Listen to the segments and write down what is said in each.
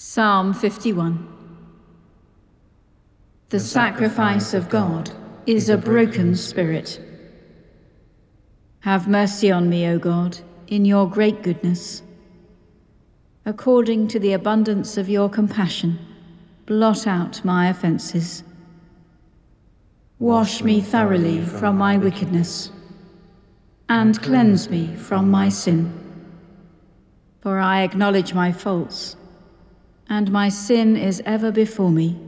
Psalm 51 The sacrifice of God is a broken spirit. Have mercy on me, O God in your great goodness. According to the abundance of your compassion, blot out my offences. Wash me thoroughly from my wickedness, and cleanse me from my sin. For I acknowledge my faults, and my sin is ever before me.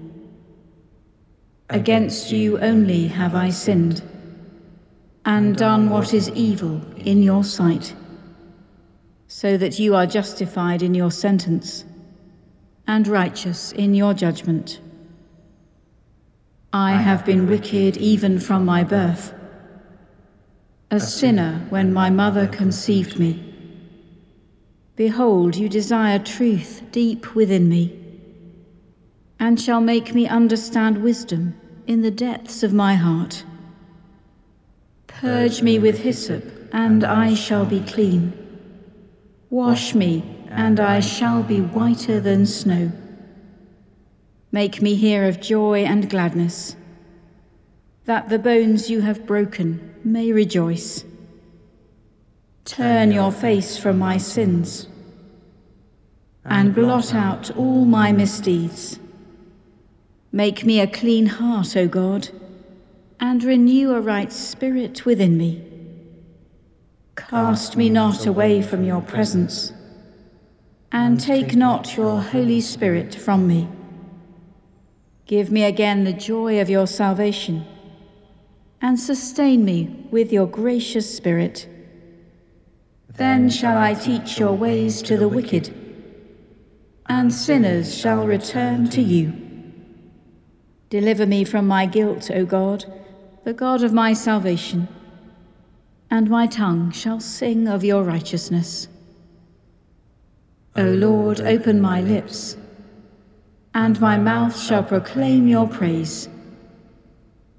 Against you only have I sinned, and done what is evil in your sight so that you are justified in your sentence and righteous in your judgment. I have been wicked even from my birth, a sinner when my mother conceived me. Behold, you desire truth deep within me, and shall make me understand wisdom in the depths of my heart. Purge me with hyssop, and I shall be clean. Wash me, and I shall be whiter than snow. Make me hear of joy and gladness, that the bones you have broken may rejoice. Turn your face from my sins, and blot out all my misdeeds. Make me a clean heart, O God, and renew a right spirit within me. Cast me not away from your presence, and take not your Holy Spirit from me. Give me again the joy of your salvation, and sustain me with your gracious Spirit. Then shall I teach your ways to the wicked, and sinners shall return to you. Deliver me from my guilt, O God, the God of my salvation and my tongue shall sing of your righteousness. O Lord, open my lips, and my mouth shall proclaim your praise.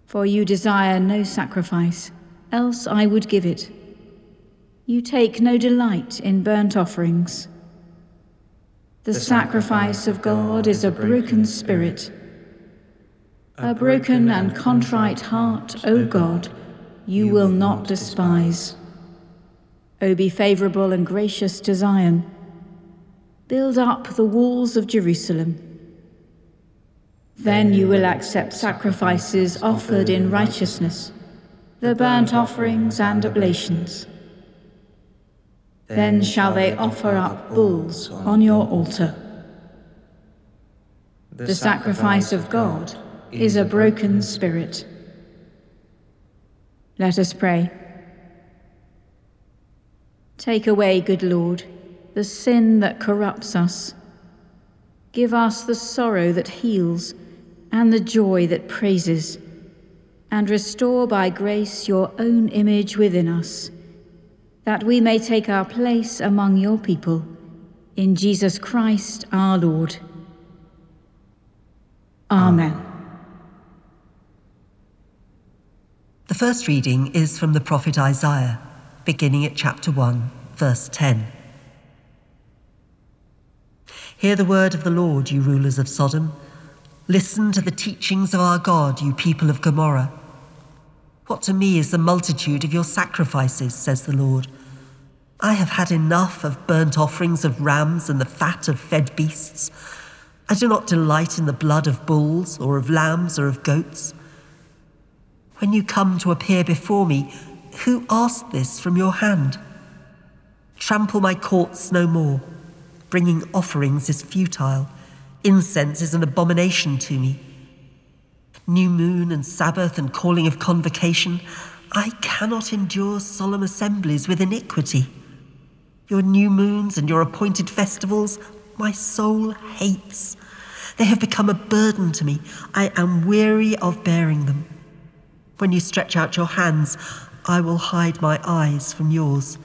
For you desire no sacrifice, else I would give it. You take no delight in burnt offerings. The sacrifice of God is a broken spirit, a broken and contrite heart, O God you will not despise. O be favourable and gracious to Zion. Build up the walls of Jerusalem. Then you will accept sacrifices offered in righteousness, the burnt offerings and oblations. Then shall they offer up bulls on your altar. The sacrifice of God is a broken spirit let us pray. Take away, good Lord, the sin that corrupts us. Give us the sorrow that heals and the joy that praises, and restore by grace your own image within us, that we may take our place among your people. In Jesus Christ our Lord. Amen. The first reading is from the prophet Isaiah, beginning at chapter 1, verse 10. Hear the word of the Lord, you rulers of Sodom. Listen to the teachings of our God, you people of Gomorrah. What to me is the multitude of your sacrifices, says the Lord. I have had enough of burnt offerings of rams and the fat of fed beasts. I do not delight in the blood of bulls or of lambs or of goats. When you come to appear before me, who asked this from your hand? Trample my courts no more. Bringing offerings is futile. Incense is an abomination to me. New moon and Sabbath and calling of convocation, I cannot endure solemn assemblies with iniquity. Your new moons and your appointed festivals, my soul hates. They have become a burden to me. I am weary of bearing them. When you stretch out your hands, I will hide my eyes from yours.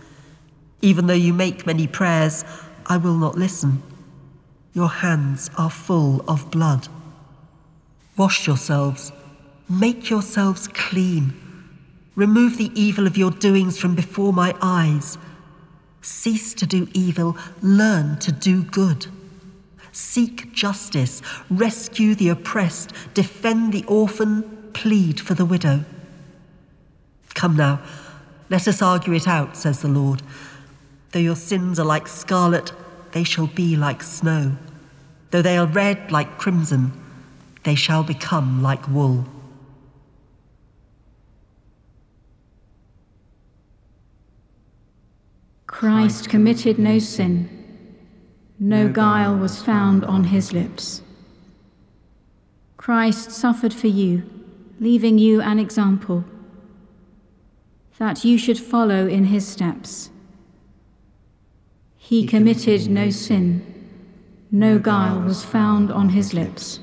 Even though you make many prayers, I will not listen. Your hands are full of blood. Wash yourselves, make yourselves clean. Remove the evil of your doings from before my eyes. Cease to do evil, learn to do good. Seek justice, rescue the oppressed, defend the orphan, plead for the widow. Come now, let us argue it out, says the Lord. Though your sins are like scarlet, they shall be like snow. Though they are red like crimson, they shall become like wool. Christ committed no sin, no guile was found on his lips. Christ suffered for you, leaving you an example, that you should follow in his steps. He committed no sin, no guile was found on his lips.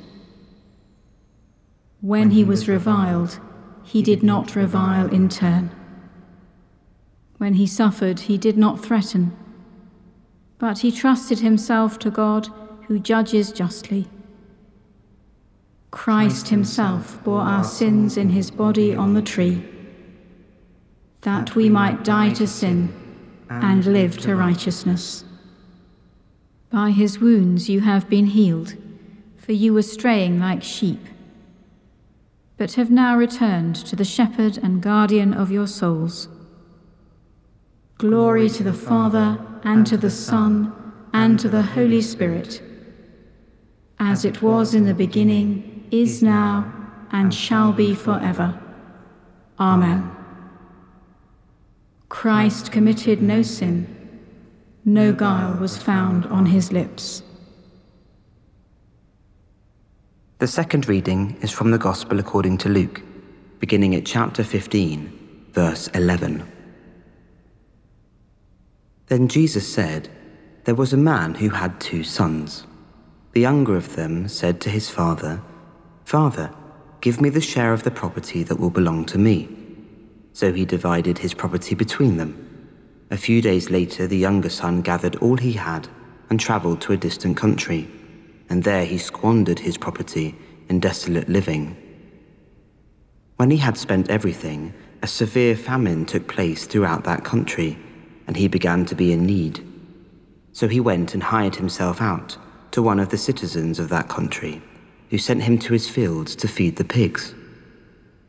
When he was reviled, he did not revile in turn. When he suffered, he did not threaten, but he trusted himself to God who judges justly. Christ himself bore our sins in his body on the tree, that we might die to sin and live to righteousness. By his wounds you have been healed, for you were straying like sheep, but have now returned to the shepherd and guardian of your souls. Glory to the Father, and to the Son, and to the Holy Spirit, as it was in the beginning, is now, and shall be forever. Amen. Christ committed no sin, no guile was found on his lips. The second reading is from the Gospel according to Luke, beginning at chapter 15, verse 11. Then Jesus said, There was a man who had two sons. The younger of them said to his father, Father, give me the share of the property that will belong to me. So he divided his property between them. A few days later, the younger son gathered all he had and travelled to a distant country, and there he squandered his property in desolate living. When he had spent everything, a severe famine took place throughout that country and he began to be in need. So he went and hired himself out to one of the citizens of that country, who sent him to his fields to feed the pigs.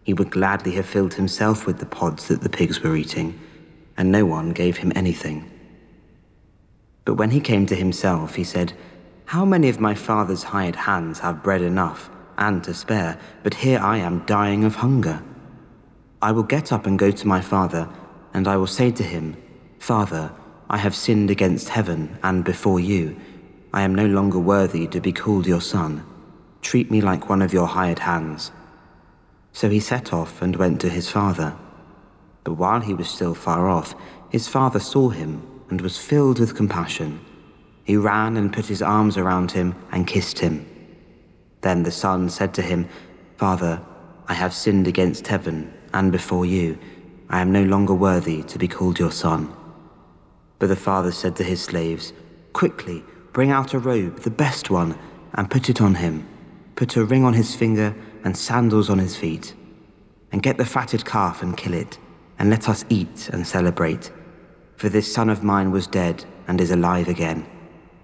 He would gladly have filled himself with the pods that the pigs were eating, and no one gave him anything. But when he came to himself, he said, How many of my father's hired hands have bread enough and to spare, but here I am dying of hunger? I will get up and go to my father, and I will say to him, Father, I have sinned against heaven and before you. I am no longer worthy to be called your son. Treat me like one of your hired hands. So he set off and went to his father. But while he was still far off, his father saw him and was filled with compassion. He ran and put his arms around him and kissed him. Then the son said to him, Father, I have sinned against heaven and before you. I am no longer worthy to be called your son. But the father said to his slaves, Quickly, bring out a robe, the best one, and put it on him. Put a ring on his finger and sandals on his feet. And get the fatted calf and kill it, and let us eat and celebrate. For this son of mine was dead and is alive again.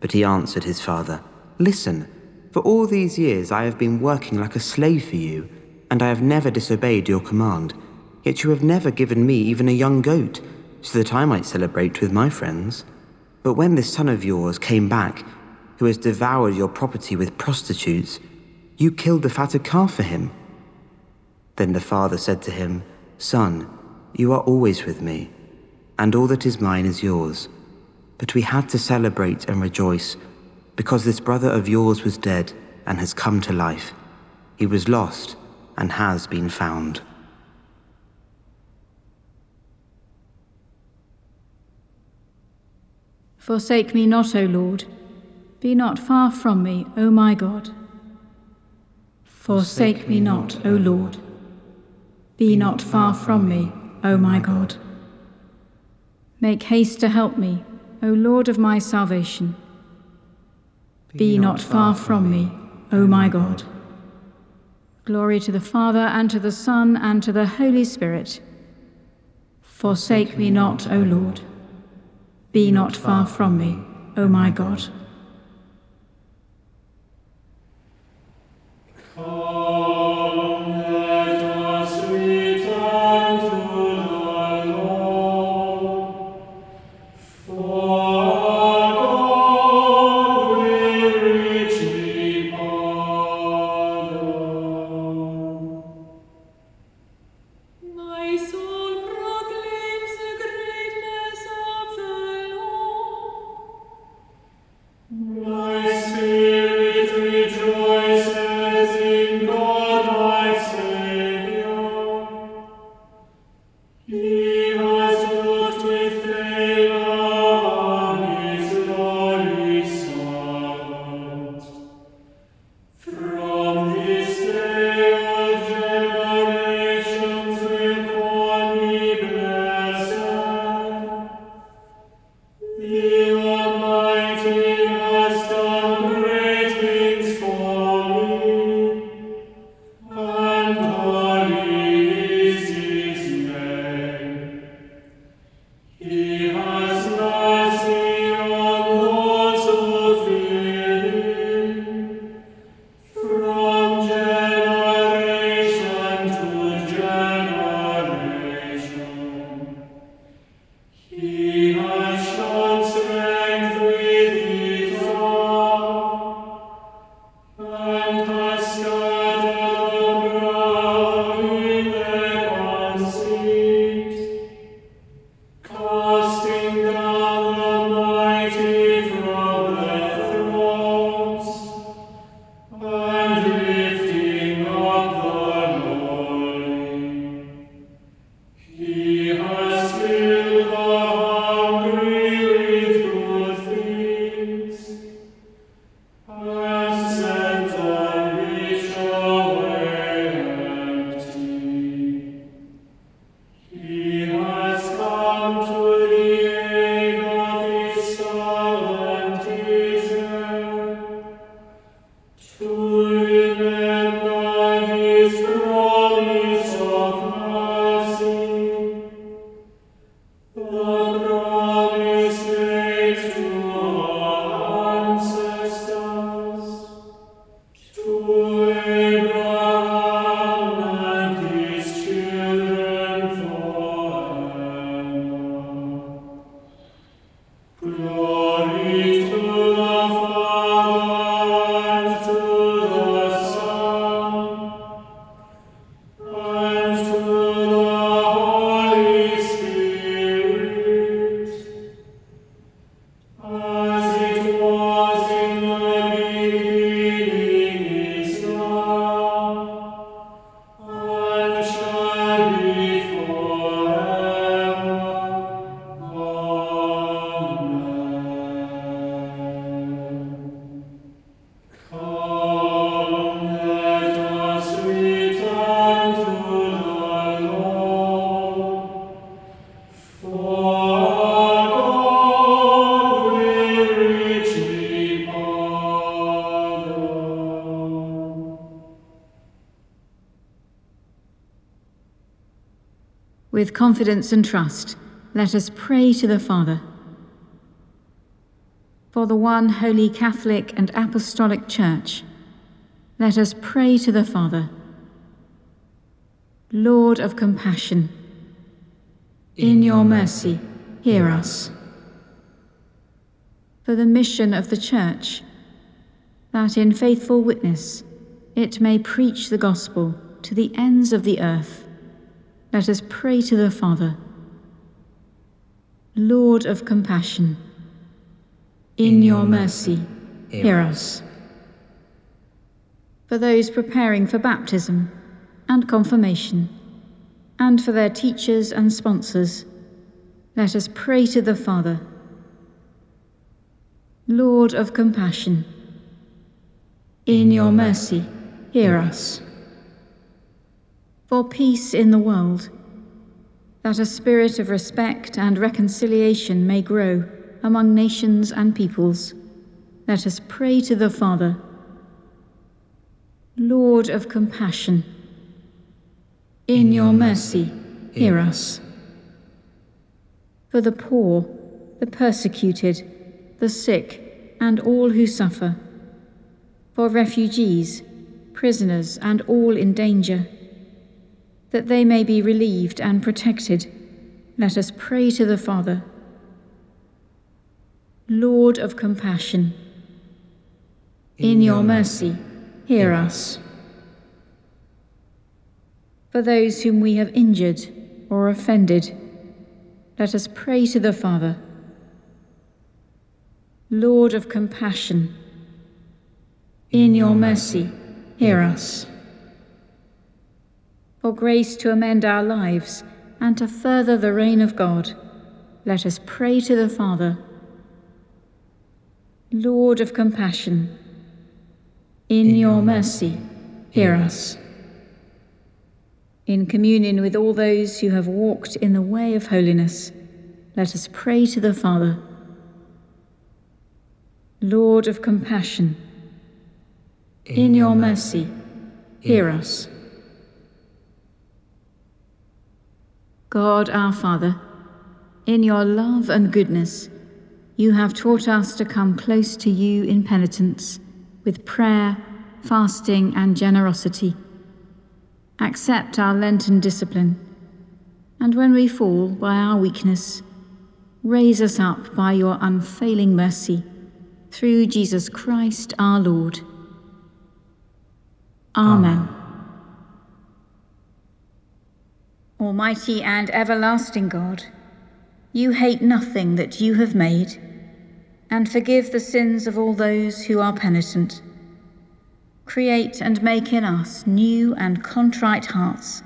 But he answered his father, Listen, for all these years I have been working like a slave for you, and I have never disobeyed your command. Yet you have never given me even a young goat, so that I might celebrate with my friends. But when this son of yours came back, who has devoured your property with prostitutes, you killed the fatted calf for him. Then the father said to him, Son, you are always with me, and all that is mine is yours. But we had to celebrate and rejoice, because this brother of yours was dead and has come to life. He was lost and has been found. Forsake me not, O Lord. Be not far from me, O my God. Forsake me not, O Lord. Be not far from me, O my God. Make haste to help me, O Lord of my salvation. Be not far from me, O my God. Glory to the Father, and to the Son, and to the Holy Spirit. Forsake me not, O Lord. Be not far from me, O my God. With confidence and trust, let us pray to the Father. For the one holy Catholic and Apostolic Church, let us pray to the Father. Lord of compassion, in your mercy, hear us. For the mission of the Church, that in faithful witness it may preach the gospel to the ends of the earth, let us pray to the Father. Lord of compassion, in your mercy, hear us. For those preparing for baptism and confirmation, and for their teachers and sponsors, let us pray to the Father. Lord of compassion, in your mercy, hear us. For peace in the world, that a spirit of respect and reconciliation may grow among nations and peoples, let us pray to the Father. Lord of compassion, in your mercy, hear us. For the poor, the persecuted, the sick, and all who suffer, for refugees, prisoners, and all in danger, that they may be relieved and protected, let us pray to the Father. Lord of compassion, in your mercy, hear us. For those whom we have injured or offended, let us pray to the Father. Lord of compassion, in your mercy, hear us. For grace to amend our lives and to further the reign of God, let us pray to the Father. Lord of compassion, in your mercy, hear us. In communion with all those who have walked in the way of holiness, let us pray to the Father. Lord of compassion, in your mercy, hear us. God our Father, in your love and goodness, you have taught us to come close to you in penitence, with prayer, fasting, and generosity. Accept our Lenten discipline, and when we fall by our weakness, raise us up by your unfailing mercy, through Jesus Christ our Lord. Amen. Almighty and everlasting God, you hate nothing that you have made, and forgive the sins of all those who are penitent. Create and make in us new and contrite hearts,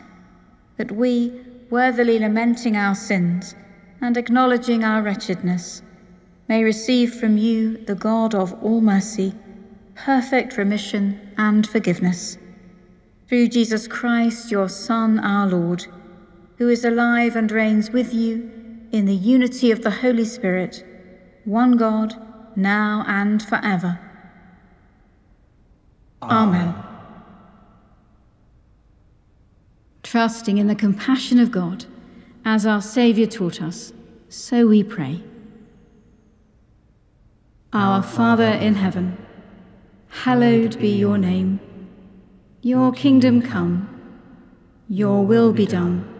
that we, worthily lamenting our sins and acknowledging our wretchedness, may receive from you, the God of all mercy, perfect remission and forgiveness. Through Jesus Christ, your Son, our Lord, who is alive and reigns with you in the unity of the Holy Spirit, one God, now and forever. Amen. Trusting in the compassion of God, as our Saviour taught us, so we pray. Our Father in heaven, hallowed be your name. Your kingdom come, your will be done,